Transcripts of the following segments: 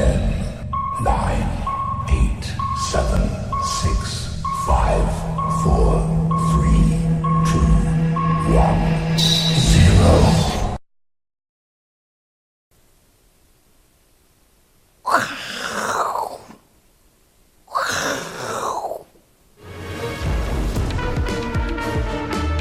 Ten, nine, eight, seven, six, five, four, three, two, one, zero.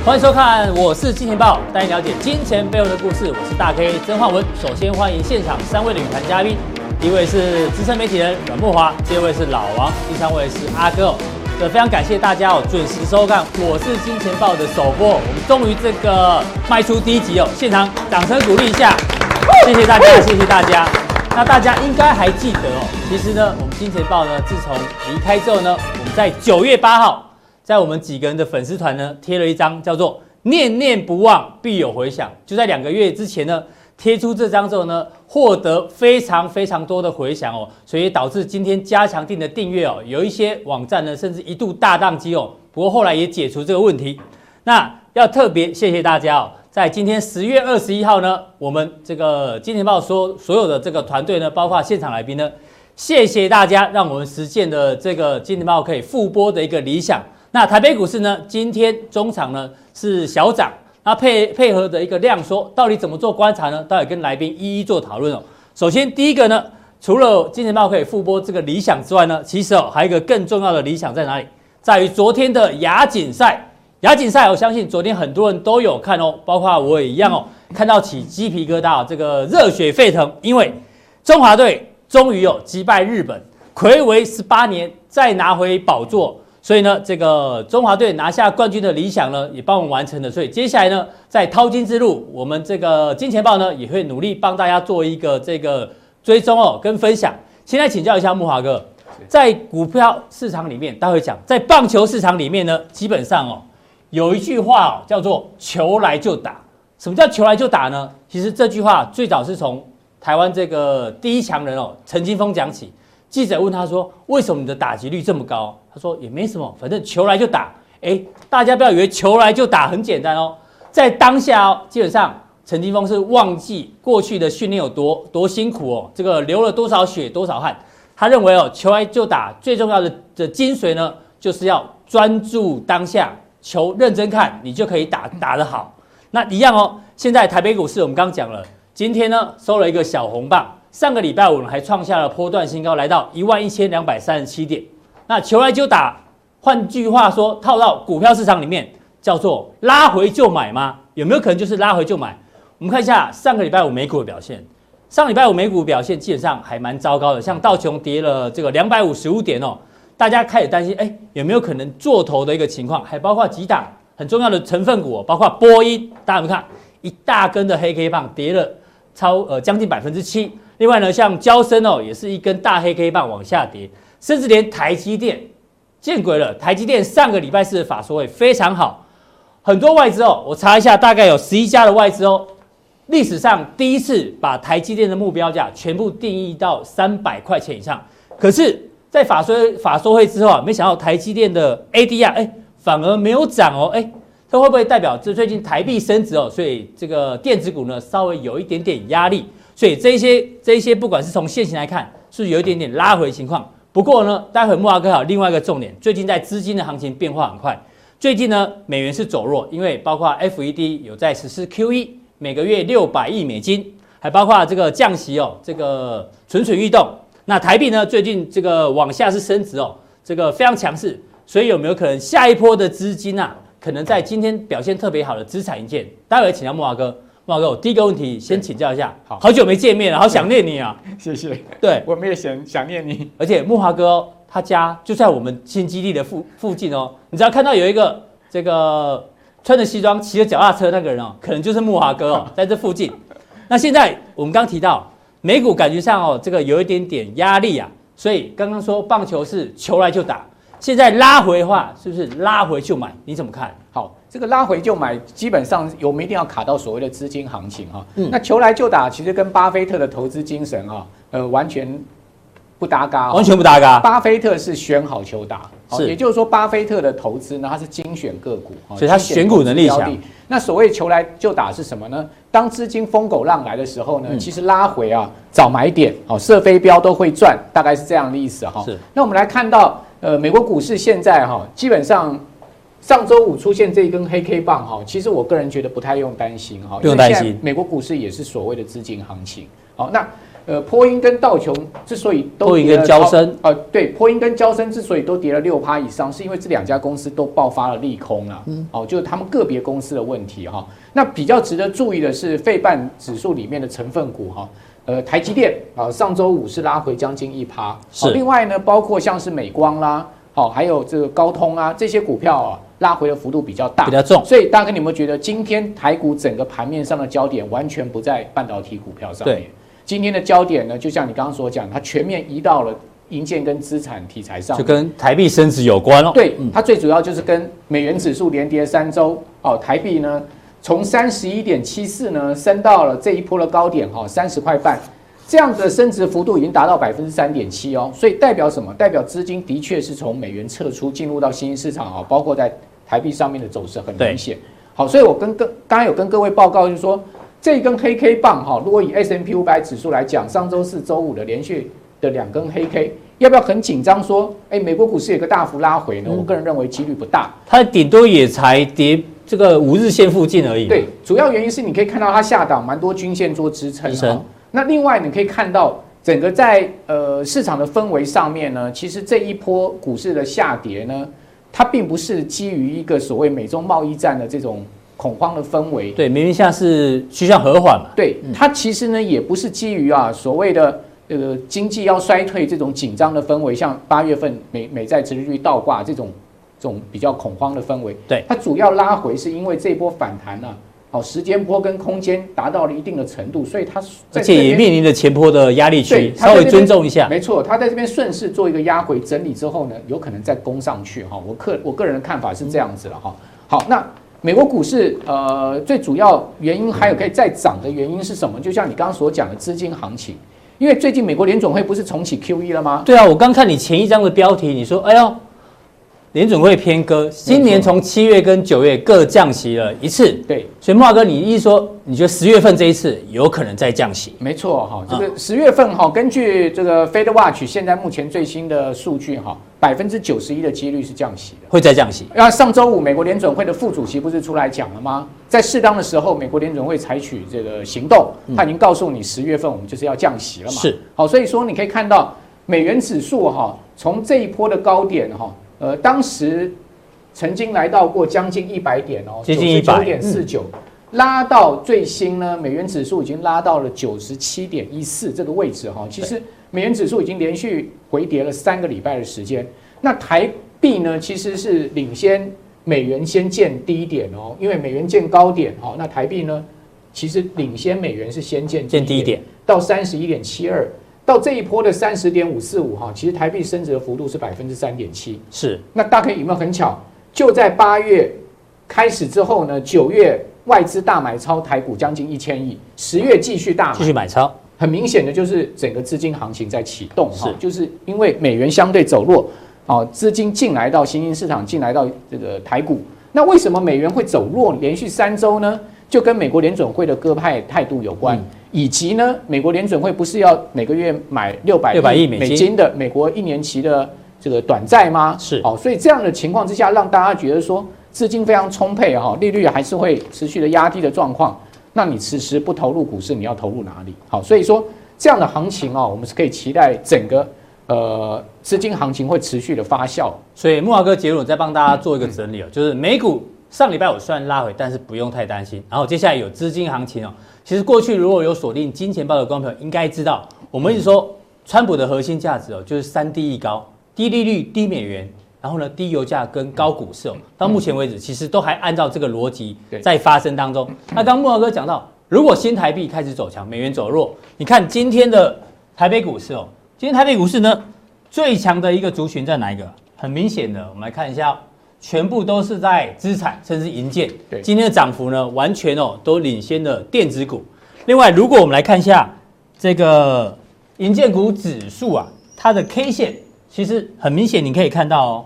欢迎收看，我是金钱爆，带你了解金钱背后的故事。我是大 K 曾焕文。首先欢迎现场三位的语坛嘉宾，第一位是资深媒体人阮慕驊，第二位是老王，第三位是阿哥。这非常感谢大家哦，准时收看《我是金钱豹》的首播。我们终于这个迈出第一集哦，现场掌声鼓励一下，谢谢大家，谢谢大家。那大家应该还记得哦，其实呢，我们金钱豹呢，自从离开之后呢，我们在九月八号。在我们几个人的粉丝团呢，贴了一张叫做“念念不忘必有回响”。就在两个月之前呢，贴出这张之后呢，获得非常非常多的回响哦，所以导致今天加强錠的订阅哦，有一些网站呢，甚至一度大宕机哦。不过后来也解除这个问题。那要特别谢谢大家哦，在今天十月二十一号呢，我们这个金钱爆所所有的这个团队呢，包括现场来宾呢，谢谢大家，让我们实现的这个金钱爆可以复播的一个理想。那台北股市呢？今天中场呢是小涨，那配配合的一个量缩，到底怎么做观察呢？待会跟来宾一一做讨论哦。首先第一个呢，除了金钱豹可以复播这个理想之外呢，其实哦还有一个更重要的理想在哪里？在于昨天的亚锦赛。亚锦赛，我相信昨天很多人都有看哦，包括我也一样哦，看到起鸡皮疙瘩，这个热血沸腾，因为中华队终于有击败日本，睽违十八年再拿回宝座。所以呢，这个中华队拿下冠军的理想呢，也帮我们完成了。所以接下来呢，在淘金之路，我们这个金钱豹呢，也会努力帮大家做一个这个追踪哦，跟分享。现在请教一下木华哥，在股票市场里面，待会讲，在棒球市场里面呢，基本上哦，有一句话哦，叫做“球来就打”。什么叫“球来就打”呢？其实这句话最早是从台湾这个第一强人哦，陈金峰讲起。记者问他说：“为什么你的打击率这么高？”他说：“也没什么，反正球来就打。”哎，大家不要以为球来就打很简单哦，在当下哦，基本上陈金峰是忘记过去的训练有多多辛苦哦，这个流了多少血多少汗。他认为哦，球来就打最重要的的精髓呢，就是要专注当下，球认真看，你就可以打打得好。那一样哦，现在台北股市我们刚讲了，今天呢收了一个小红棒。上个礼拜五呢，还创下了波段新高，来到一万一千两百三十七点。那求来就打，换句话说，套到股票市场里面，叫做拉回就买吗？有没有可能就是拉回就买？我们看一下上个礼拜五美股的表现。上礼拜五美股表现基本上还蛮糟糕的，像道琼跌了这个两百五十五点哦，大家开始担心，哎，有没有可能做头的一个情况？还包括几档很重要的成分股，包括波音，大家有没有看一大根的黑 K 棒跌了超呃将近百分之七。另外呢，像交生哦，也是一根大黑 K 棒往下跌，甚至连台积电见鬼了。台积电上个礼拜四的法说会非常好，很多外资哦，我查一下，大概有十一家的外资哦，历史上第一次把台积电的目标价全部定义到三百块钱以上。可是，在法说法说会之后啊，没想到台积电的 ADR 哎，反而没有涨哦，哎，这会不会代表这最近台币升值哦？所以这个电子股呢，稍微有一点点压力。所以这些这些，不管是从现行来看，是有一点点拉回情况。不过呢，待会慕驊哥还有另外一个重点，最近在资金的行情变化很快。最近呢，美元是走弱，因为包括 FED 有在实施 QE，每个月六百亿美金，还包括这个降息哦，这个蠢蠢欲动。那台币呢，最近这个往下是升值哦，这个非常强势。所以有没有可能下一波的资金啊，可能在今天表现特别好的资产一件？待会请教慕驊哥。慕驊哥，我第一个问题先请教一下。好，好久没见面了，好想念你啊！谢谢。对，我们也想想念你。而且木华哥他家就在我们新基地的附附近哦。你只要看到有一个这个穿着西装骑着脚踏车那个人哦，可能就是木华哥哦，在这附近。那现在我们刚提到美股感觉上哦，这个有一点点压力啊，所以刚刚说棒球是球来就打，现在拉回的话是不是拉回就买？你怎么看？好。这个拉回就买，基本上我们一定要卡到所谓的资金行情哈。嗯。那求来就打，其实跟巴菲特的投资精神啊，呃，完全不搭嘎，完全不搭嘎。巴菲特是选好球打，是，也就是说，巴菲特的投资呢，他是精选个股，所以他选股能力强。那所谓求来就打是什么呢？当资金疯狗浪来的时候呢，其实拉回啊，找买点，哦，射飞镖都会赚，大概是这样的意思哈。是。那我们来看到，呃，美国股市现在哈，基本上。上周五出现这一根黑 K 棒哈，其实我个人觉得不太用担心哈，不用担心。美国股市也是所谓的资金行情。好，那呃，波音跟道琼之所以都跌了，交深呃，对，波音跟交深之所以都跌了六趴以上，是因为这两家公司都爆发了利空了。嗯，哦，就是他们个别公司的问题哈。那比较值得注意的是，费半指数里面的成分股哈，呃，台积电啊，上周五是拉回将近一趴。是。另外呢，包括像是美光啦，好，还有这个高通啊，这些股票啊。拉回的幅度比较大，比较重，所以大哥，你有没有觉得今天台股整个盘面上的焦点完全不在半导体股票上面？对，今天的焦点呢，就像你刚刚所讲，它全面移到了银建跟资产题材上，就跟台币升值有关哦。对，它最主要就是跟美元指数连跌三周哦，台币呢从三十一点七四呢升到了这一波的高点哈，三十块半。这样的升值幅度已经达到百分之三点七哦，所以代表什么？代表资金的确是从美元撤出，进入到新兴市场啊，包括在台币上面的走势很明显。好，所以我跟各刚刚有跟各位报告，就是说这一根黑 K 棒哈，如果以 S M P 五百指数来讲，上周四、周五的连续的两根黑 K，要不要很紧张？说，哎，美国股市有个大幅拉回呢？我个人认为几率不大，它顶多也才跌这个五日线附近而已。对，主要原因是你可以看到它下档蛮多均线做支撑。那另外你可以看到，整个在呃市场的氛围上面呢，其实这一波股市的下跌呢，它并不是基于一个所谓美中贸易战的这种恐慌的氛围。对，明明像是趋向和缓嘛。对，它其实呢也不是基于啊所谓的这个经济要衰退这种紧张的氛围，像八月份美美债殖利率倒挂这种这种比较恐慌的氛围。对，它主要拉回是因为这波反弹呢、啊。好，时间波跟空间达到了一定的程度，所以它而且也面临着前波的压力区，稍微尊重一下。没错，它在这边顺势做一个压回整理之后呢，有可能再攻上去哈。我个我个人的看法是这样子了哈。好，那美国股市呃最主要原因还有可以再涨的原因是什么？就像你刚刚所讲的资金行情，因为最近美国联总会不是重启 QE 了吗？对啊，我刚看你前一张的标题，你说哎呦。联准会偏鸽，今年从七月跟九月各降息了一次。对，所以慕驊哥，你意思说，你觉得十月份这一次有可能再降息？没错哈，这个十月份哈，根据这个 Fed Watch 现在目前最新的数据哈，百分之九十一的几率是降息的，会再降息。那上周五美国联准会的副主席不是出来讲了吗？在适当的时候，美国联准会采取这个行动，他已经告诉你十月份我们就是要降息了嘛。是，好，所以说你可以看到美元指数哈，从这一波的高点哈，呃，当时。曾经来到过将近一百点哦，接近一百点四九，拉到最新呢，美元指数已经拉到了九十七点一四这个位置哈。其实美元指数已经连续回跌了三个礼拜的时间。那台币呢，其实是领先美元先见低点哦，因为美元见高点哈，那台币呢，其实领先美元是先见见低点到三十一点七二，到这一波的三十点五四五哈，其实台币升值的幅度是百分之三点七。是，那大概有没有很巧？就在八月开始之后呢，九月外资大买超台股将近一千亿，十月继续大买，继续买超，很明显的就是整个资金行情在启动哈，就是因为美元相对走弱，啊，资金进来到新兴市场，进来到这个台股，那为什么美元会走弱连续三周呢？就跟美国联准会的鸽派态度有关，以及呢，美国联准会不是要每个月买六百亿美金的美国一年期的。这个短债吗？是，哦，所以这样的情况之下，让大家觉得说资金非常充沛哈，利率还是会持续的压低的状况。那你此时不投入股市，你要投入哪里？好，所以说这样的行情啊，我们是可以期待整个呃资金行情会持续的发酵。所以木华哥结论再帮大家做一个整理啊，就是美股上礼拜我虽然拉回，但是不用太担心。然后接下来有资金行情哦，其实过去如果有锁定金钱豹的观众朋友应该知道，我们一直说川普的核心价值哦，就是三低一高。低利率、低美元，然后呢，低油价跟高股市哦，到目前为止其实都还按照这个逻辑在发生当中。那刚慕驊哥讲到，如果新台币开始走强，美元走弱，你看今天的台北股市哦，今天台北股市呢最强的一个族群在哪一个？很明显的，我们来看一下，全部都是在资产甚至银建。今天的涨幅呢，完全哦都领先了电子股。另外，如果我们来看一下这个银建股指数啊。它的 K 线其实很明显，你可以看到哦，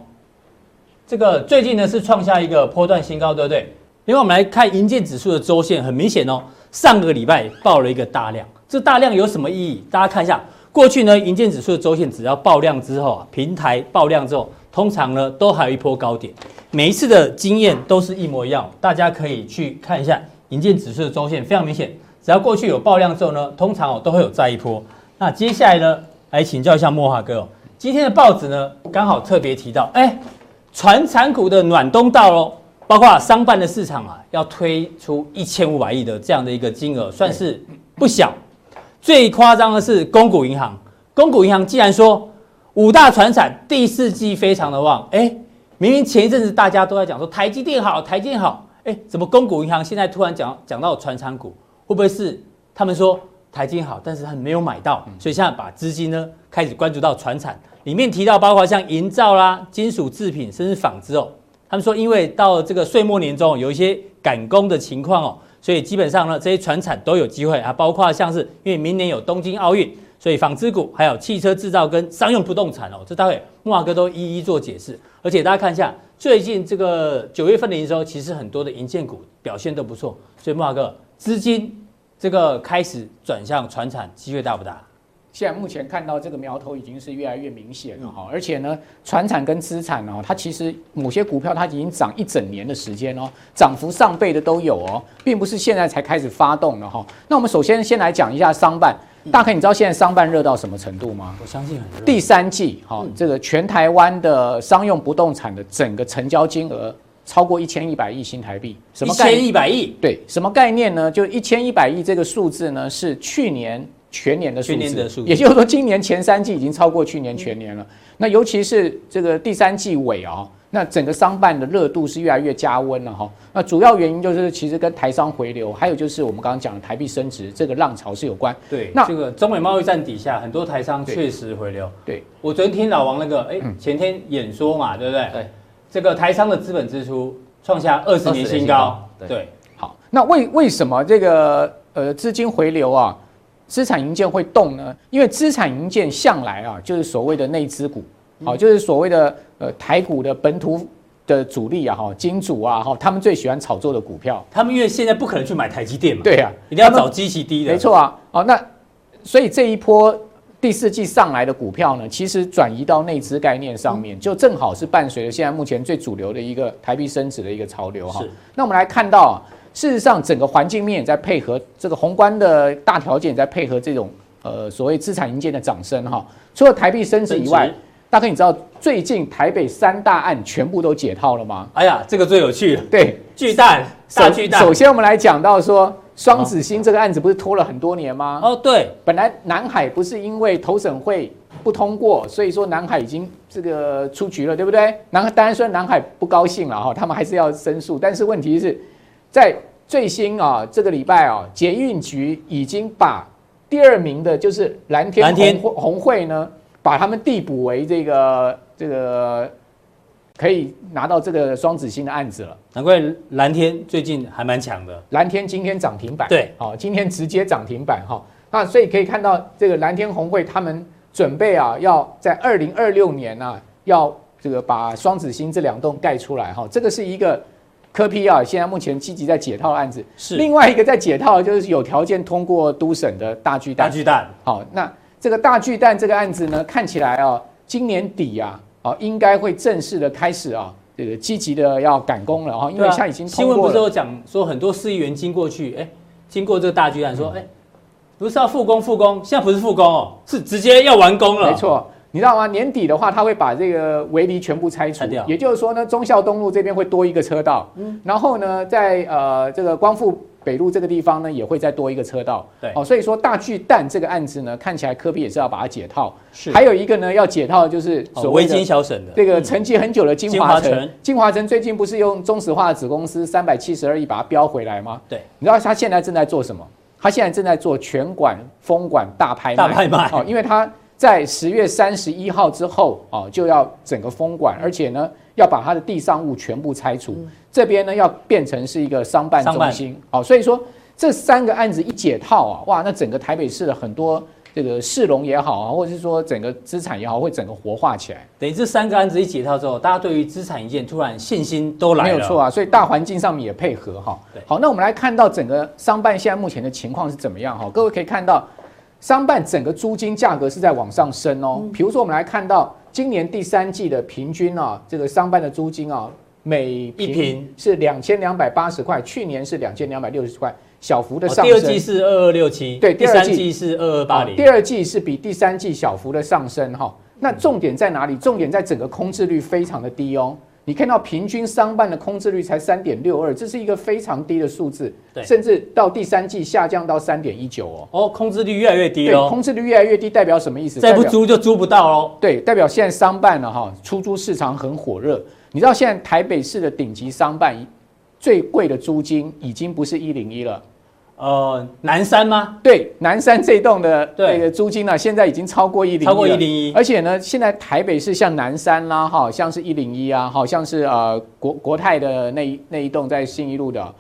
这个最近呢是创下一个波段新高，对不对？另外我们来看银建指数的周线，很明显哦，上个礼拜爆了一个大量，这大量有什么意义？大家看一下，过去呢银建指数的周线只要爆量之后啊，平台爆量之后，通常呢都还有一波高点，每一次的经验都是一模一样，大家可以去看一下营建指数的周线，非常明显，只要过去有爆量之后呢，通常哦都会有再一波。那接下来呢，来请教一下慕驊哥，今天的报纸呢刚好特别提到，哎，传产股的暖冬到喽，包括商办的市场啊，要推出一千五百亿的这样的一个金额，算是不小。最夸张的是公股银行，公股银行既然说。五大船产第四季非常的旺，哎，明明前一阵子大家都在讲说台积电好，台积电好，哎，怎么公股银行现在突然讲讲到船产股，会不会是他们说台积电好，但是他没有买到，所以现在把资金呢开始关注到船产里面提到，包括像营造啦、金属制品，甚至纺织哦，他们说因为到了这个岁末年终有一些赶工的情况哦，所以基本上呢这些船产都有机会啊，包括像是因为明年有东京奥运。所以纺织股还有汽车制造跟商用不动产哦，这待会慕驊哥都一一做解释。而且大家看一下，最近这个九月份的营收，其实很多的银建股表现都不错。所以慕驊哥，资金这个开始转向传产，机会大不大？现在目前看到这个苗头已经是越来越明显了哈，而且呢，传产跟资产哦，它其实某些股票它已经涨一整年的时间哦，涨幅上倍的都有哦，并不是现在才开始发动的哈。那我们首先先来讲一下商办。大概你知道现在商办热到什么程度吗？我相信很热。第三季，哈，这个全台湾的商用不动产的整个成交金额超过一千一百亿新台币。什么概念？一千一百亿？对，什么概念呢？就一千一百亿这个数字呢，是去年全年的数字。全年的数字。也就是说，今年前三季已经超过去年全年了。那尤其是这个第三季尾啊。那整个商办的热度是越来越加温了哈。那主要原因就是其实跟台商回流，还有就是我们刚刚讲的台币升值这个浪潮是有关。对，那这个中美贸易战底下，很多台商确实回流。对，对我昨天听老王那个，哎，前天演说嘛，对不对？对，这个台商的资本支出创下二十年新高。对，对好，那为为什么这个呃资金回流啊，资产营建会动呢？因为资产营建向来啊，就是所谓的内资股。好，就是所谓的呃台股的本土的主力啊，哈金主啊，哈他们最喜欢炒作的股票。他们因为现在不可能去买台积电嘛，对啊，一定要找基期低的。没错啊，哦那所以这一波第四季上来的股票呢，其实转移到内资概念上面，就正好是伴随着现在目前最主流的一个台币升值的一个潮流哈。是。那我们来看到啊，事实上整个环境面也在配合这个宏观的大条件，在配合这种呃所谓资产营建的涨升哈。除了台币升值以外，大哥，你知道最近台北三大案全部都解套了吗？哎呀，这个最有趣了。对，巨蛋，大巨蛋。首先，我们来讲到说，双子星这个案子不是拖了很多年吗？哦，对。本来南海不是因为投审会不通过，所以说南海已经这个出局了，对不对？南当然说南海不高兴了哈，他们还是要申诉。但是问题是在最新啊，这个礼拜啊，捷运局已经把第二名的，就是蓝天红红会呢。把他们递补为这个这个可以拿到这个双子星的案子了。难怪蓝天最近还蛮强的。蓝天今天涨停板，对，好，今天直接涨停板哈。那所以可以看到，这个蓝天红会他们准备啊，要在二零二六年啊，要这个把双子星这两栋盖出来哈。这个是一个科批啊，现在目前积极在解套的案子。是。另外一个在解套的就是有条件通过都审的大巨蛋。大巨蛋。好，那。这个大巨蛋这个案子呢，看起来啊，今年底啊，啊，应该会正式的开始啊，这个积极的要赶工了哈，因为现在已经通过了。新闻不是有讲说很多市议员经过去，哎，经过这个大巨蛋说，哎，不是要复工复工，现在不是复工哦，是直接要完工了。没错，你知道吗？年底的话，他会把这个围篱全部拆除，掉也就是说呢，忠孝东路这边会多一个车道，嗯，然后呢，在呃这个光复。北路这个地方呢，也会再多一个车道。对，哦，所以说大巨蛋这个案子呢，看起来科比也是要把它解套。是，还有一个呢，要解套的就是所谓的维京小省的这个沉寂很久的金华城。金华城最近不是用中石化子公司三百七十二亿把它标回来吗？对，你知道他现在正在做什么？他现在正在做全馆封馆大拍卖。大拍卖哦，因为他在十月三十一号之后啊，就要整个封管，而且呢。要把它的地上物全部拆除，嗯、这边呢要变成是一个商办中心，好办、哦，所以说这三个案子一解套啊，哇，那整个台北市的很多这个市容也好啊，或者是说整个资产也好，会整个活化起来。等于这三个案子一解套之后，大家对于资产一件突然信心都来了。没有错啊，所以大环境上面也配合哈。好，那我们来看到整个商办现在目前的情况是怎么样哈？各位可以看到，商办整个租金价格是在往上升哦。比如说，我们来看到今年第三季的平均啊，这个商办的租金啊。每一平是两千两百八十块，去年是两千两百六十块，小幅的上升。第二季是二二六七，对，第二季是二二八零，第二季是比第三季小幅的上升哈。那重点在哪里？重点在整个空置率非常的低哦。你看到平均商办的空置率才三点六二，这是一个非常低的数字，对，甚至到第三季下降到三点一九哦。哦，空置率越来越低哦。空置率越来越低代表什么意思？再不租就租不到喽。对，代表现在商办了哈，出租市场很火热。你知道现在台北市的顶级商办最贵的租金已经不是一零一了，呃，南山吗？对，南山这栋的那个租金呢，现在已经超过一零一，超过一零一。而且呢，现在台北市像南山啦，哈，像是一零一啊，好像是呃国国泰的那一那一栋在信义路的，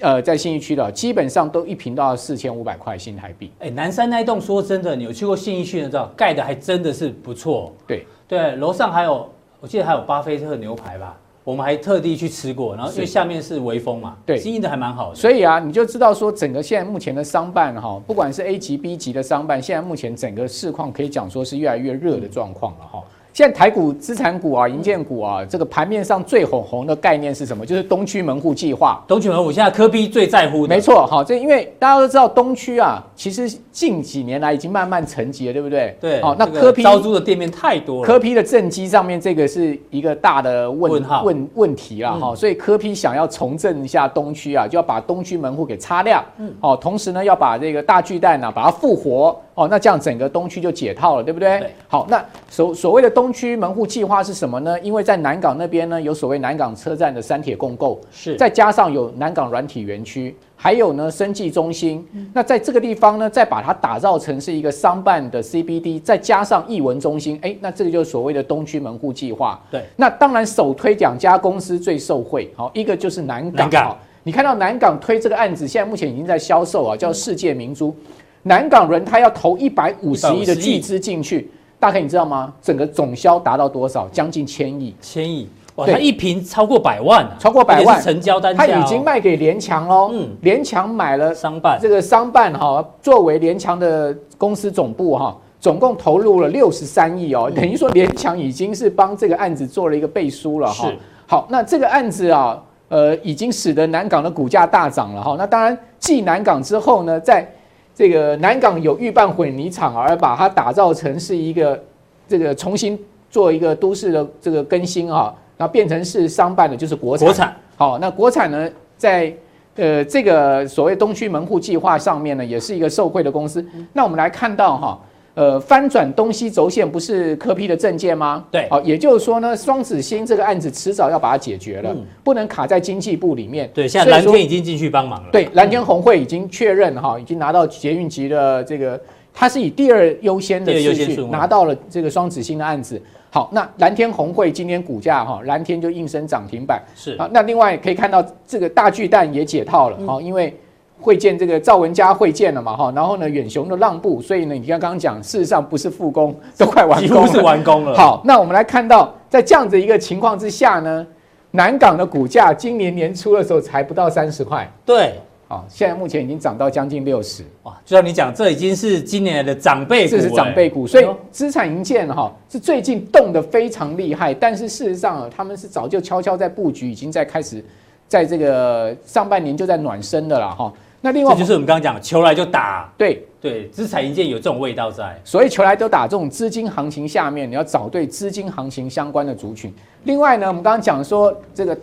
呃，在信义区的，基本上都一平都要四千五百块新台币。哎，南山那一栋，说真的，你有去过信义区的，知道盖的还真的是不错。对对，楼上还有。我记得还有巴菲特牛排吧，我们还特地去吃过。然后因为下面是微风嘛，对，经营的还蛮好的。所以啊，你就知道说，整个现在目前的商办哈，不管是 A 级、B 级的商办，现在目前整个市况可以讲说是越来越热的状况了哈。现在台股资产股啊，银建股啊，这个盘面上最红红的概念是什么？就是东区门户计划。东区门户现在柯 P 最在乎的。没错，好，这因为大家都知道东区啊，其实近几年来已经慢慢沉寂了，对不对？对。好，那柯 P 招租的店面太多了。柯 P 的政绩上面这个是一个大的问问号问问题了哈，所以柯 P 想要重振一下东区啊，就要把东区门户给擦亮。嗯。好，同时呢，要把这个大巨蛋呢、啊，把它复活。哦，那这样整个东区就解套了，对不对？对。好，那所所谓的东区门户计划是什么呢？因为在南港那边呢，有所谓南港车站的三铁共构，是，再加上有南港软体园区，还有呢生技中心。嗯。那在这个地方呢，再把它打造成是一个商办的 CBD，再加上艺文中心，哎，那这个就是所谓的东区门户计划。对。那当然首推两家公司最受惠，好，一个就是南港。南港。你看到南港推这个案子，现在目前已经在销售啊，叫世界明珠。南港人他要投一百五十亿的巨资进去，大概你知道吗？整个总销达到多少？将近千亿，千亿哇！他一瓶超过百万，啊，超过百万成交单价，他已经卖给联强喽。嗯，联强买了商办这个商办哈，作为联强的公司总部哈，总共投入了六十三亿哦，等于说联强已经是帮这个案子做了一个背书了哈。好，那这个案子啊，呃，已经使得南港的股价大涨了哈。那当然，继南港之后呢，在这个南港有预拌混凝厂，而把它打造成是一个这个重新做一个都市的这个更新啊，然后变成是商办的，就是国产。国产好，那国产呢，在呃这个所谓东区门户计划上面呢，也是一个受惠的公司。那我们来看到哈。呃，翻转东西轴线不是柯批的政见吗？对，好，也就是说呢，双子星这个案子迟早要把它解决了，嗯、不能卡在经济部里面。对，现在蓝天已经进去帮忙了。对，蓝天红会已经确认哈，已经拿到捷运局的这个，它是以第二优先的次序拿到了这个双子星的案子。好，那蓝天红会今天股价哈，蓝天就应声涨停板。是啊，那另外可以看到这个大巨蛋也解套了哈，嗯、因为。会见这个赵文佳会见了嘛哈，然后呢远雄的让步，所以呢你刚刚讲，事实上不是复工，都快完工了，几乎是完工了。好，那我们来看到，在这样子一个情况之下呢，南港的股价今年年初的时候才不到三十块，对，好，现在目前已经涨到将近六十，哇，就像你讲，这已经是今年的长辈股，这是长辈股，所以资产营建哈是最近动得非常厉害，但是事实上他们是早就悄悄在布局，已经在开始在这个上半年就在暖身的了哈。那另外，这就是我们刚刚讲，球来就打。对对，资产营建有这种味道在，所以球来都打。这种资金行情下面，你要找对资金行情相关的族群。另外呢，我们刚刚讲说，这个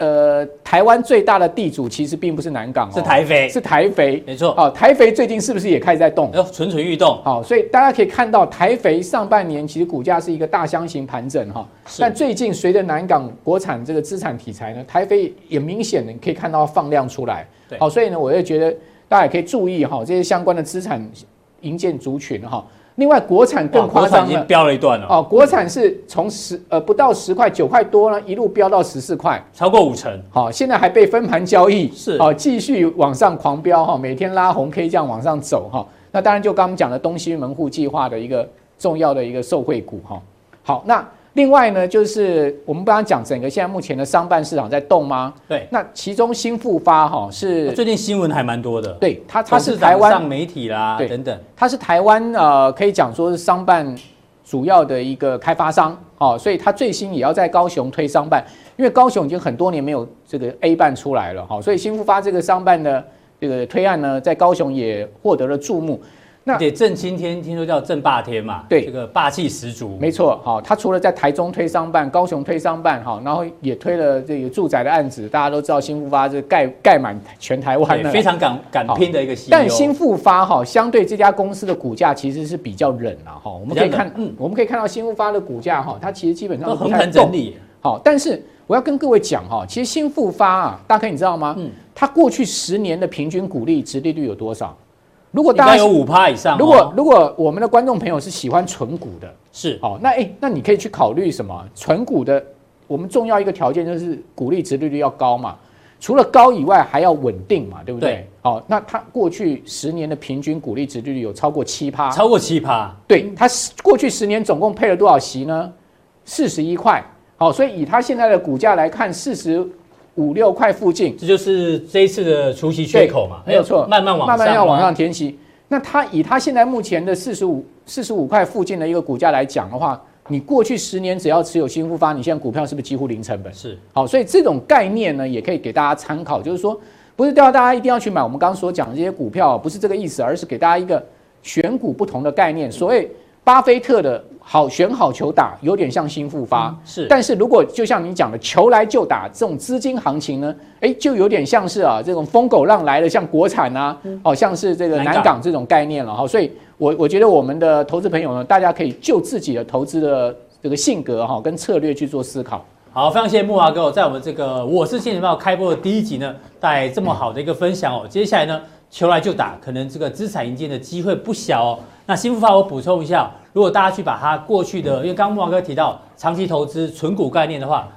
呃，台湾最大的地主其实并不是南港，是台肥，是台肥，没错。哦，台肥最近是不是也开始在动？要蠢蠢欲动。好，所以大家可以看到，台肥上半年其实股价是一个大箱型盘整哈，但最近随着南港国产这个资产题材呢，台肥也明显的可以看到放量出来。好，所以呢，我也觉得大家也可以注意哈，这些相关的资产营建族群哈。另外，国产更夸张了，已经飙了一段了。哦，国产是从十呃不到十块九块多呢，一路飙到十四块，超过五成。好，现在还被分盘交易，是哦，继续往上狂飙哈，每天拉红 K 这样往上走哈。那当然就刚刚讲的东西门户计划的一个重要的一个受惠股哈。好，那另外呢，就是我们刚刚讲整个现在目前的商办市场在动吗？对，那其中新复发哈是最近新闻还蛮多的，对，它它是台湾上媒体啦对等等，它是台湾呃可以讲说是商办主要的一个开发商哦，所以它最新也要在高雄推商办，因为高雄已经很多年没有这个 A 办出来了哈，所以新复发这个商办的这个推案呢，在高雄也获得了注目。那对正青天听说叫正霸天嘛，对，这个霸气十足，没错。好，他除了在台中推商办、高雄推商办，哈，然后也推了这个住宅的案子。大家都知道新复发是盖盖满全台湾的，非常敢敢拼的一个。但新复发哈，相对这家公司的股价其实是比较冷啊，哈。我们可以看，嗯，我们可以看到新复发的股价哈，它其实基本上都横盘整理。好，但是我要跟各位讲哈，其实新复发啊，大家你知道吗？嗯，它过去十年的平均股利殖利率有多少？如果大家有五趴以上，如果如果我们的观众朋友是喜欢存股的，是哦，那哎，那你可以去考虑什么？存股的，我们重要一个条件就是股利值利率要高嘛。除了高以外，还要稳定嘛，对不对？好，那它过去十年的平均股利值利率有超过七趴，超过七趴。对，它过去十年总共配了多少席呢？四十一块。好，所以以它现在的股价来看，四十。五六块附近，这就是这一次的除息缺口嘛，没有错，慢慢往上，慢慢要往上填息。那它以它现在目前的四十五四十五块附近的一个股价来讲的话，你过去十年只要持有新复发，你现在股票是不是几乎零成本？是。好，所以这种概念呢，也可以给大家参考，就是说，不是叫大家一定要去买我们刚刚所讲的这些股票，不是这个意思，而是给大家一个选股不同的概念。所谓巴菲特的。好选好球打，有点像新复发，嗯、是。但是如果就像你讲的，球来就打这种资金行情呢，哎，就有点像是啊这种疯狗浪来了，像国产啊，哦，像是这个南港这种概念了哈。所以我我觉得我们的投资朋友呢，大家可以就自己的投资的这个性格哈跟策略去做思考。好，非常谢谢慕驊哥在我们这个我是金钱豹开播的第一集呢，带来这么好的一个分享哦。接下来呢，球来就打，可能这个资产赢家的机会不小哦。那新富发我补充一下。如果大家去把它过去的，因为刚刚慕驊哥提到长期投资存股概念的话，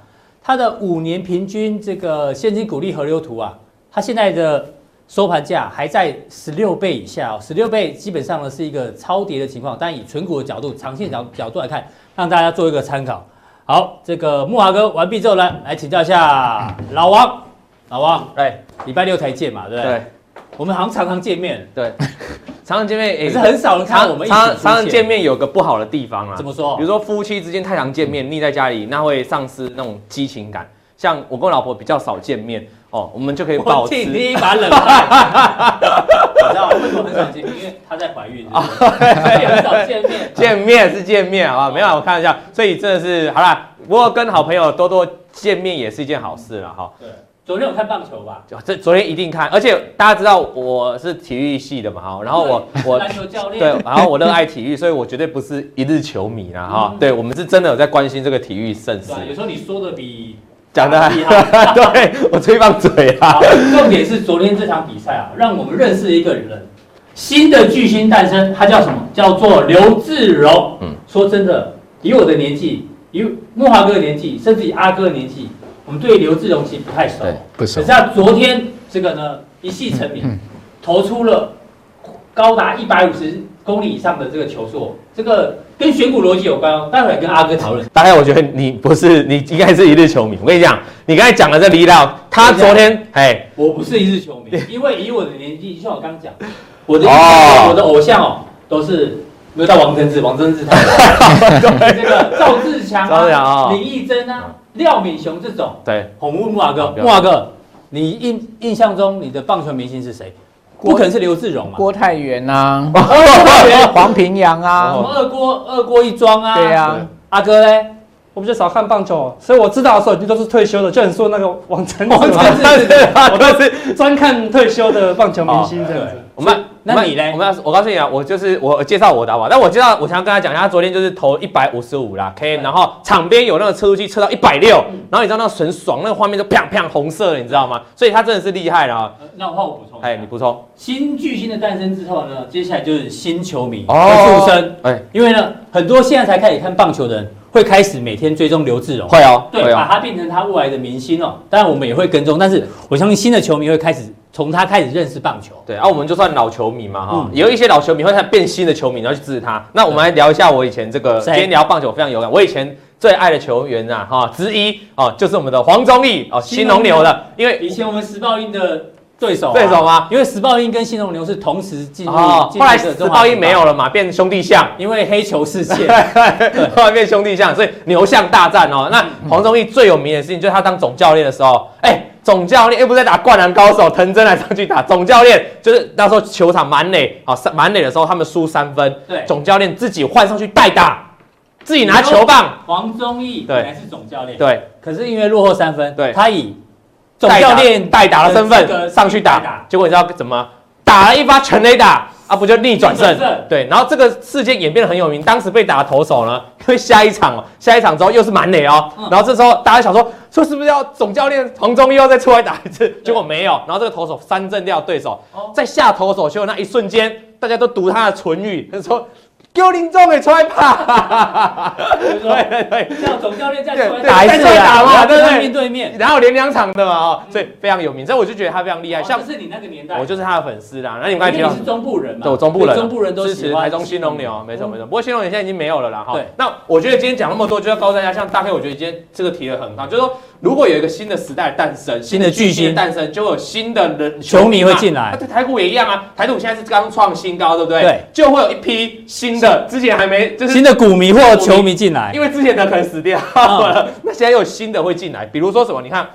它的五年平均这个现金股利河流图啊，它现在的收盘价还在十六倍以下哦，十六倍基本上呢是一个超跌的情况，但以存股的角度、长线角角度来看，让大家做一个参考。好，这个木华哥完毕之后呢，来请教一下老王，老王，哎，礼拜六才见嘛，对不对？对，我们好像常常见面，对。常常见面 也是很少人看我们。常常见面有个不好的地方啊，怎么说？比如说夫妻之间太常见面，腻在家里，那会丧失那种激情感。像我跟我老婆比较少见面哦，我们就可以保持。你一把冷汗。你知道为什么很少见面？因为她在怀孕。啊，很少见面。见面是见面，好吧？没有，我开玩笑。所以真的是好啦，不过跟好朋友多多见面也是一件好事了哈。对。昨天有看棒球吧？这昨天一定看，而且大家知道我是体育系的嘛，哈，然后我我篮球 教练，对，然后我热爱体育，所以我绝对不是一日球迷啦，哈、嗯，对，我们是真的有在关心这个体育盛事。有时候你说的比讲的厉害，对我吹棒嘴啊。重点是昨天这场比赛啊，让我们认识一个人，新的巨星诞生，他叫什么？叫做刘志荣。嗯，说真的，以我的年纪，以木华哥的年纪，甚至以阿哥的年纪。我们对刘志荣其实不太熟，不熟。可是他昨天这个呢，一夕成名，嗯、投出了高达一百五十公里以上的这个球速，这个跟选股逻辑有关哦。待会跟阿哥讨论。大概我觉得你不是，你应该是一日球迷。我跟你讲，你刚才讲的这力量，他昨天哎，我不是一日球迷，因为以我的年纪，就像我刚刚讲，我的、哦、我的偶像哦，都是没有到王贞治，王贞治太老，这个赵志强啊，林义珍啊。廖敏雄这种，对，红木木瓦哥，木瓦哥，你印印象中你的棒球明星是谁？不可能是刘志荣嘛？郭泰源 呐，黄平洋啊，什么二郭二郭一庄啊？对呀，阿哥嘞，我比较少看棒球，所以我知道的时候已经都是退休的，就很说那个王贞治，王贞治对，我都是专看退休的棒球明星这样子。那你呢？我们要，我告诉你啊，我就是我介绍我的好不好？但我介绍，我想要跟他讲一下，他昨天就是投一百五十五啦，K，然后场边有那个测速器测到一百六，然后你知道那个很爽，那个画面就啪啪红色的，你知道吗？所以他真的是厉害了啊。那我换我补充，哎，你补充。新巨星的诞生之后呢，接下来就是新球迷的出生。哎，因为呢，很多现在才开始看棒球的人，会开始每天追踪刘志荣，会哦，对，把他变成他未来的明星哦。当然我们也会跟踪，但是我相信新的球迷会开始从他开始认识棒球。对，啊，我们就算老球迷嘛，哈、有一些老球迷会看变新的球迷，然后去支持他。那我们来聊一下我以前这个，今天聊棒球非常有感。我以前最爱的球员啊，哈之一哦，就是我们的黄宗义哦，新农牛的，因为以前我们时报运的对手、啊，对手吗？因为时报鹰跟新农牛是同时进入，后来时这个中华报鹰没有了嘛，变兄弟象。因为黑球事件。后来变兄弟象，所以牛象大战哦。那黄宗义最有名的事情就是他当总教练的时候，哎、总教练又不是在打灌篮高手，藤真来上去打。总教练就是那时候球场满垒，好三满垒的时候他们输三分，对总教练自己换上去代打，自己拿球棒，黄宗义对本来是总教练，对，可是因为落后三分，对他以总教练代打的身份上去打，结果你知道怎么打了一发全垒打啊，不就逆转胜？对，然后这个事件演变得很有名，当时被打的投手呢，因为下一场哦，下一场之后又是满垒哦，嗯然后这时候大家想说，说是不是要总教练黄忠又要再出来打一次？结果没有，然后这个投手三振掉对手哦，在下投手球那一瞬间，大家都读他的唇语，他说。丢林总的出来吧，就是说对对对，叫总教练再对出来打。一次打嘛对不对面对面。然后连两场的嘛哦，所以非常有名，所以我就觉得他非常厉害，像是你那个年代，我就是他的粉丝啦。那你们刚才提到你是中部人嘛，对，我中部人，中部人都支持台中新龙牛，没错没错。不过新龙牛现在已经没有了啦哈。对。那我觉得今天讲那么多，就要告诉大家，像大概我觉得今天这个提的很好，就是说如果有一个新的时代诞生，新的巨星的诞生，就会有新的人球迷会进来。那对台股也一样啊，台股现在是刚创新高，对不对？对，就会有一批新的，之前还没就是新的股迷或球迷进来，因为之前的可能死掉。了，那现在又有新的会进来，比如说什么？你看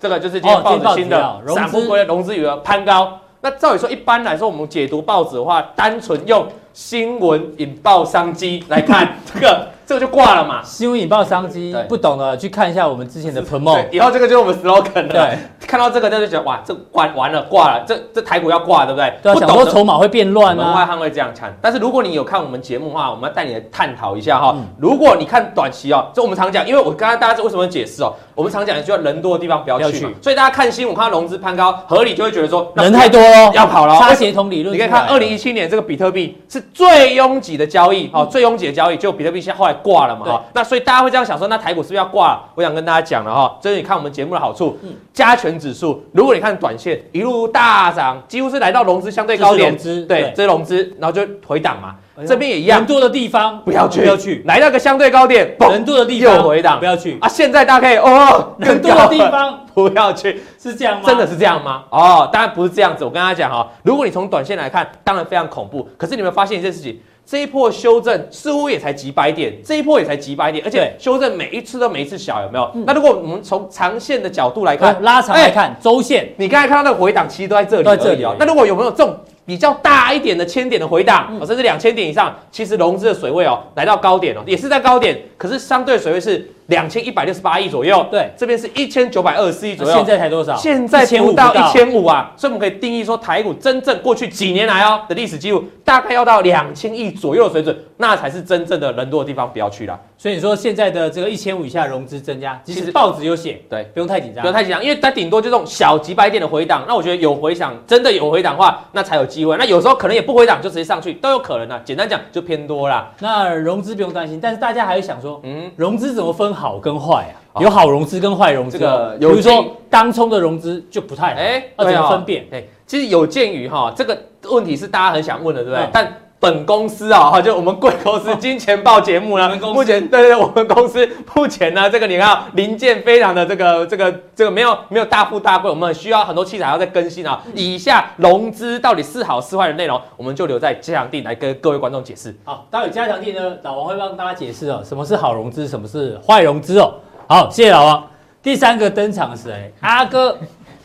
这个就是今天报纸新的散户归融资余额攀高。那照理说，一般来说，我们解读报纸的话，单纯用新闻引爆商机来看，这个这个就挂了嘛。新闻引爆商机，不懂的去看一下我们之前的 promo 对，。以后这个就是我们 slogan 了。对，看到这个就觉得哇，这完完了挂了，这这台股要挂，对不对？对啊，想说不懂的筹码会变乱门外啊。汉会这样看，但是如果你有看我们节目的话，我们要带你来探讨一下哈、嗯如果你看短期哦，就我们常讲，因为我刚刚大家为什么解释哦？我们常讲，就要人多的地方不要去所以大家看新闻看到融资攀高，合理就会觉得说人太多哦，要跑了哦。差协同理论。你可以看二零一七年这个比特币是最拥挤的交易，哦，最拥挤的交易，就比特币现在后来挂了嘛，哈，那所以大家会这样想说，那台股是不是要挂了？我想跟大家讲了哈，这是你看我们节目的好处，加权指数，如果你看短线一路大涨，几乎是来到融资相对高点，对对，这是融资，然后就回档嘛，这边也一样人，多的地方不要去，不要去，来到个相对高点，人多的地方又回档不要去啊，现在大家可以哦，人多的地方 不要去。是这样吗？真的是这样吗？哦，当然不是这样子。我跟大家讲哈，如果你从短线来看，当然非常恐怖。可是你们发现一件事情，这一波修正似乎也才几百点，这一波也才几百点，而且修正每一次都每一次小，有没有？那如果我们从长线的角度来看，看拉长来看，周线你刚才看到那个回档，其实都在这里在这里哦。那如果有没有这种比较大一点的千点的回档，哦甚至两千点以上，其实融资的水位哦，来到高点哦，也是在高点，可是相对水位是两千一百六十八亿左右。对这边是一千九百二十四亿左右。现在才多少？现在1500不到一千五啊，所以我们可以定义说，台股真正过去几年来哦的历史记录，大概要到两千亿左右的水准，那才是真正的人多的地方，不要去了。所以你说现在的这个一千五以下融资增加，其其实实报纸有写，对，不用太紧张，不用太紧张，因为它顶多就这种小几百点的回档。那我觉得有回档，真的有回档的话，那才有机会。那有时候可能也不回档，就直接上去，都有可能啊。简单讲就偏多啦。那融资不用担心，但是大家还会想说，嗯，融资怎么分好跟坏啊？哦有好融资跟坏融资哦，这个比如说当冲的融资就不太好，哎，要怎么分辨？哎，其实有鉴于哈，这个问题是大家很想问的，对不对？嗯但本公司啊，哈，就我们贵公司金钱豹节目呢目前对对，对我们公司目前呢，这个你看啊零件非常的这个这个这个没有没有大富大贵，我们需要很多器材还要再更新啊。以下融资到底是好是坏的内容，我们就留在加强地来跟各位观众解释。好，待会加强地呢，老王会帮大家解释哦，什么是好融资，什么是坏融资哦。好，谢谢老王。第三个登场是谁？阿哥，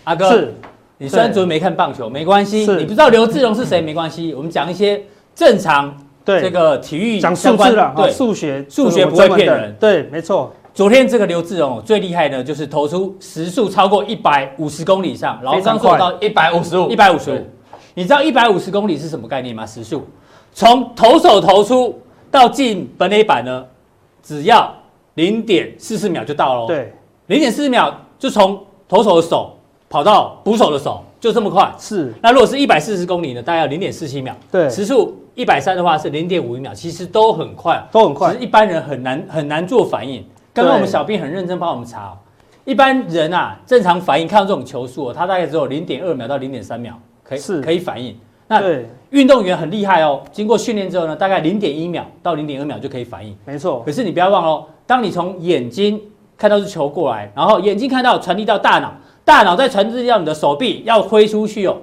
阿哥，是你虽然昨天没看棒球，没关系，你不知道刘志荣是谁没关系，我们讲一些正常对。这个体育讲数字了，对，数学数学不会骗人。对，没错，昨天这个刘志荣最厉害的就是投出时速超过一百五十公里以上，然后刚做到一百五十五。一百五十五，你知道一百五十公里是什么概念吗？时速。从投手投出到进本垒板呢，只要零点四四秒就到喽。，对，零点四四秒就从投手的手跑到捕手的手，就这么快。是，那如果是一百四十公里呢，大概要零点四七秒。对，时速一百三的话是零点五一秒，其实都很快，都很快只是一般人很难很难做反应。刚刚我们小编很认真帮我们查、哦，一般人啊正常反应看到这种球速、哦，他大概只有零点二秒到零点三秒可以是可以反应。那运动员很厉害哦，经过训练之后呢，大概零点一秒到零点二秒就可以反应。没错。可是你不要忘了哦，当你从眼睛看到是球过来，然后眼睛看到传递到大脑，大脑再传递到你的手臂要挥出去哦，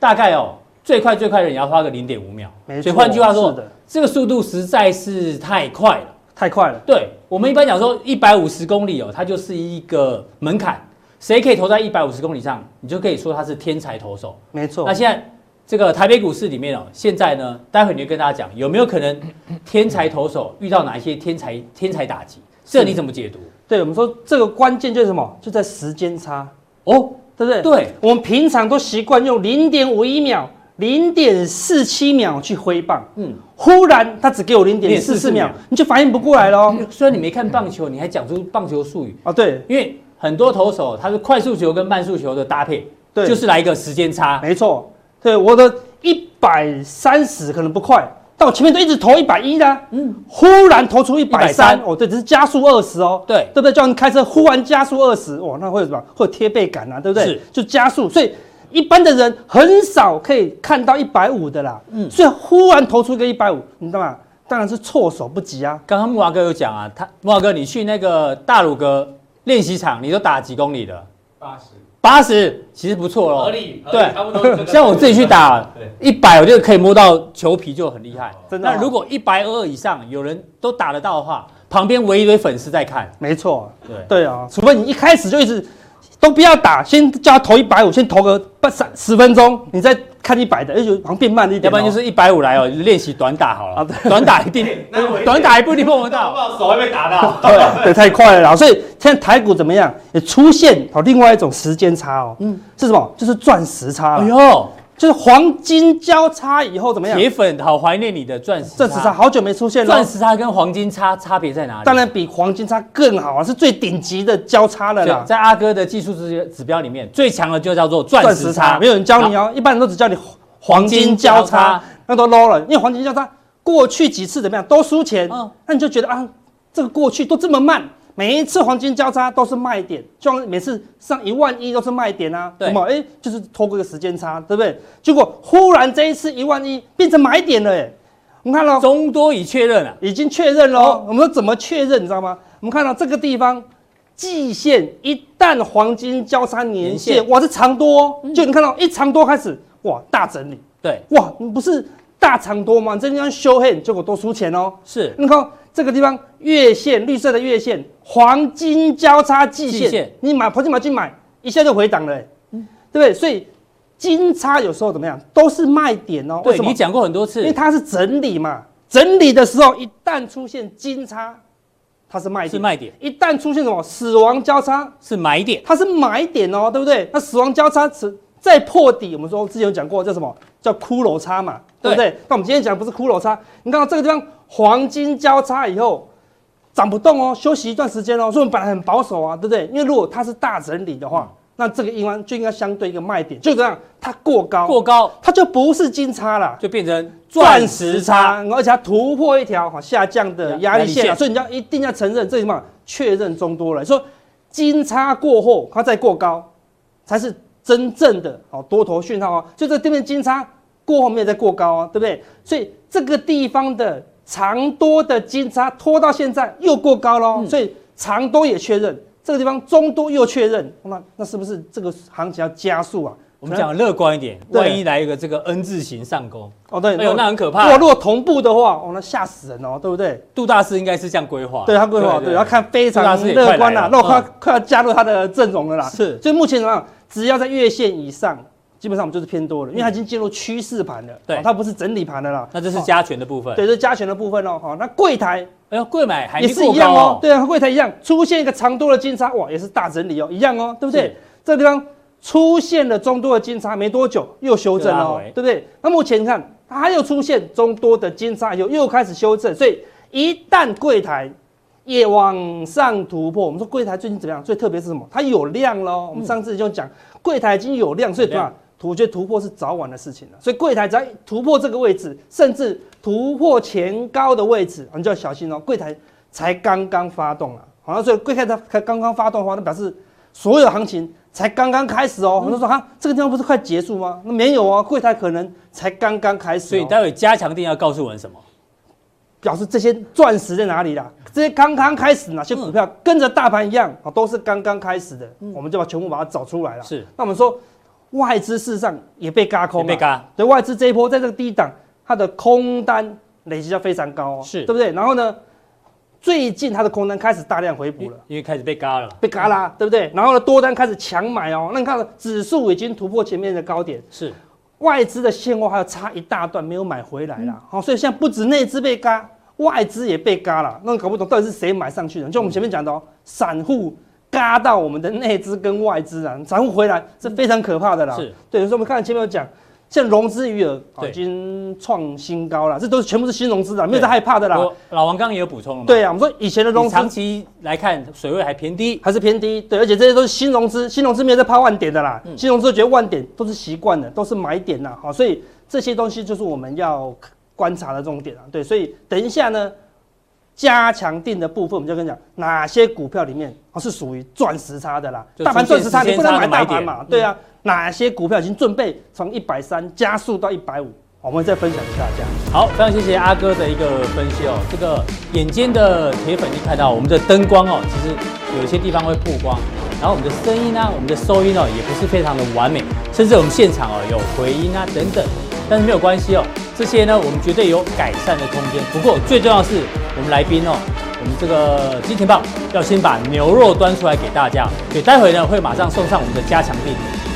大概哦最快最快的人也要花个零点五秒。没错。所以换句话说，这个速度实在是太快了，太快了。对，我们一般讲说一百五十公里哦，它就是一个门槛，谁可以投在一百五十公里上，你就可以说他是天才投手。没错。那现在。这个台北股市里面哦，现在呢，待会你就跟大家讲有没有可能天才投手遇到哪一些天才天才打击？这你怎么解读？对我们说，这个关键就是什么？就在时间差哦，对不对？对，我们平常都习惯用零点五一秒、零点四七秒去挥棒，嗯，忽然他只给我零点四四秒，你就反应不过来了。虽然你没看棒球，你还讲出棒球术语。啊？对，因为很多投手他是快速球跟慢速球的搭配，对，就是来一个时间差，没错。对，我的一百三十可能不快，但我前面都一直投一百一的，嗯，忽然投出一百三，哦，对，只是加速二十哦，对，对不对？叫你开车忽然加速二十，哇，那会有什么？会有贴背感啊，对不对？是，就加速，所以一般的人很少可以看到一百五的啦，嗯，所以忽然投出一个一百五，你知道吗？当然是措手不及啊。刚刚木华哥有讲啊，他木华哥，你去那个大鲁阁练习场，你都打几公里的？八十。八十其实不错喽，合理，对，差不多。像我自己去打一百，我就可以摸到球皮，就很厉害。真的。那如果一百二以上，有人都打得到的话，旁边围一堆粉丝在看。没错，对对啊，除非你一开始就一直都不要打，先叫他投一百五，先投个半三十分钟，你再。看一百的，而且好像变慢了一点，要不然就是一百五来哦，练习短打好了。短打一定，短打也不一定碰得到，手会被打到。对，对，太快了。所以现在台股怎么样？也出现好另外一种时间差哦。嗯，是什么？就是钻石差。哎呦。就是黄金交叉以后怎么样？铁粉好怀念你的钻石，钻石叉好久没出现了。钻石叉跟黄金叉差别在哪里？当然比黄金叉更好啊，是最顶级的交叉了啦。在阿哥的技术指指标里面，最强的就叫做钻石叉。没有人教你哦，一般人都只教你黄金交叉，那都 low 了。因为黄金交叉过去几次怎么样都输钱，那你就觉得啊，这个过去都这么慢。每一次黄金交叉都是卖点，就像每次上一万一都是卖点啊，对吗？哎，就是拖过一个时间差，对不对？结果忽然这一次一万一变成买点了，哎，我们看到中多已确认了，已经确认了。哦、我们说怎么确认？你知道吗？我们看到这个地方季线一旦黄金交叉年线，哇，这长多、哦，就你看到一长多开始哇大整理，对，哇，你不是大长多吗？这地方修黑，结果都输钱哦，是，你看。这个地方月线绿色的月线，黄金交叉季线，线你买跑进买去买，一下就回档了，嗯，对不对？所以金叉有时候怎么样，都是卖点哦。对，你讲过很多次，因为它是整理嘛，整理的时候一旦出现金叉，它是卖点，是卖点。一旦出现什么死亡交叉，是买点，它是买点哦，对不对？那死亡交叉是再破底，我们说之前有讲过叫什么叫骷髅叉嘛，对不对？那我们今天讲的不是骷髅叉，你看到这个地方。黄金交叉以后涨不动哦，休息一段时间哦，所以我们本来很保守啊，对不对？因为如果它是大整理的话，那这个应该就应该相对一个卖点，就这样，它过高，过高，它就不是金叉了，就变成钻石叉，而且它突破一条哈下降的压力线，所以你要一定要承认这什么确认中多了，说金叉过后它再过高，才是真正的哦多头讯号哦，就这对面金叉过后没有再过高啊，对不对？所以这个地方的。长多的金叉拖到现在又过高了，所以长多也确认，这个地方中多又确认，那那是不是这个行情要加速啊？我们讲乐观一点，万一来一个这个 N 字形上攻，哦对，哎呦那很可怕。如果如果同步的话，哦那吓死人哦，对不对？杜大师应该是这样规划，对他规划，对，要看非常乐观啦，那我快快要加入他的阵容了啦。是，所以目前怎么样？只要在月线以上。基本上我们就是偏多了，因为它已经进入趋势盘了，对，它不是整理盘的啦。那这是加权的部分，对，这是加权的部分哦。好，那柜台，哎呦，柜买还也是一样哦。对啊，柜台一样，出现一个长多的金叉，哇，也是大整理哦，一样哦，对不对？这个地方出现了中多的金叉，没多久又修正了，对不对？那目前你看，它又出现中多的金叉，又又开始修正，所以一旦柜台也往上突破，我们说柜台最近怎么样？最特别是什么？它有量喽。我们上次就讲柜台已经有量，所以怎么样？突觉得突破是早晚的事情了。所以柜台只要突破这个位置，甚至突破前高的位置，你就要小心哦。柜台才刚刚发动了，好像所以柜台才刚刚发动的话，那表示所有行情才刚刚开始哦。很多人说哈，这个地方不是快结束吗？那没有啊，柜台可能才刚刚开始。所以待会加强定要告诉我们什么？表示这些钻石在哪里啦？这些刚刚开始，哪些股票跟着大盘一样啊，都是刚刚开始的，我们就把全部把它找出来了。是，那我们说外资事实上也被嘎空了，被嘎。对外资这一波在这个低档，它的空单累积要非常高，是对不对？然后呢，最近它的空单开始大量回补了，因为开始被嘎了，被嘎啦，对不对？然后呢，多单开始抢买哦。那你看指数已经突破前面的高点，是。外资的现货还有差一大段没有买回来啦，好，所以现在不止内资被嘎。外资也被嘎了，那搞不懂到底是谁买上去的？就我们前面讲的哦，散户轧到我们的内资跟外资啊，散户回来是非常可怕的啦。是，对，所以我们看前面有讲，像融资余额已经创新高了，这都是全部是新融资的，没有在害怕的啦。老王刚刚也有补充了嘛？对啊，我们说以前的融资长期来看水位还偏低，还是偏低。对，而且这些都是新融资，新融资没有在怕万点的啦。新融资觉得万点都是习惯的，都是买点呐。好，所以这些东西就是我们要。观察的重点啊，对，所以等一下呢，加强定的部分，我们就跟你讲哪些股票里面啊是属于钻石差的啦，大盘钻石差，你不能买大盘嘛，对啊，哪些股票已经准备从一百三加速到一百五，我们再分享给大家。好，非常谢谢阿哥的一个分析哦，这个眼尖的铁粉已经看到我们的灯光哦，其实有一些地方会曝光，然后我们的声音呢，我们的收音哦也不是非常的完美，甚至我们现场哦有回音啊等等。但是没有关系哦，这些呢，我们绝对有改善的空间。不过最重要是，我们来宾哦，我们这个金钱豹要先把牛肉端出来给大家，所以待会呢会马上送上我们的加强錠。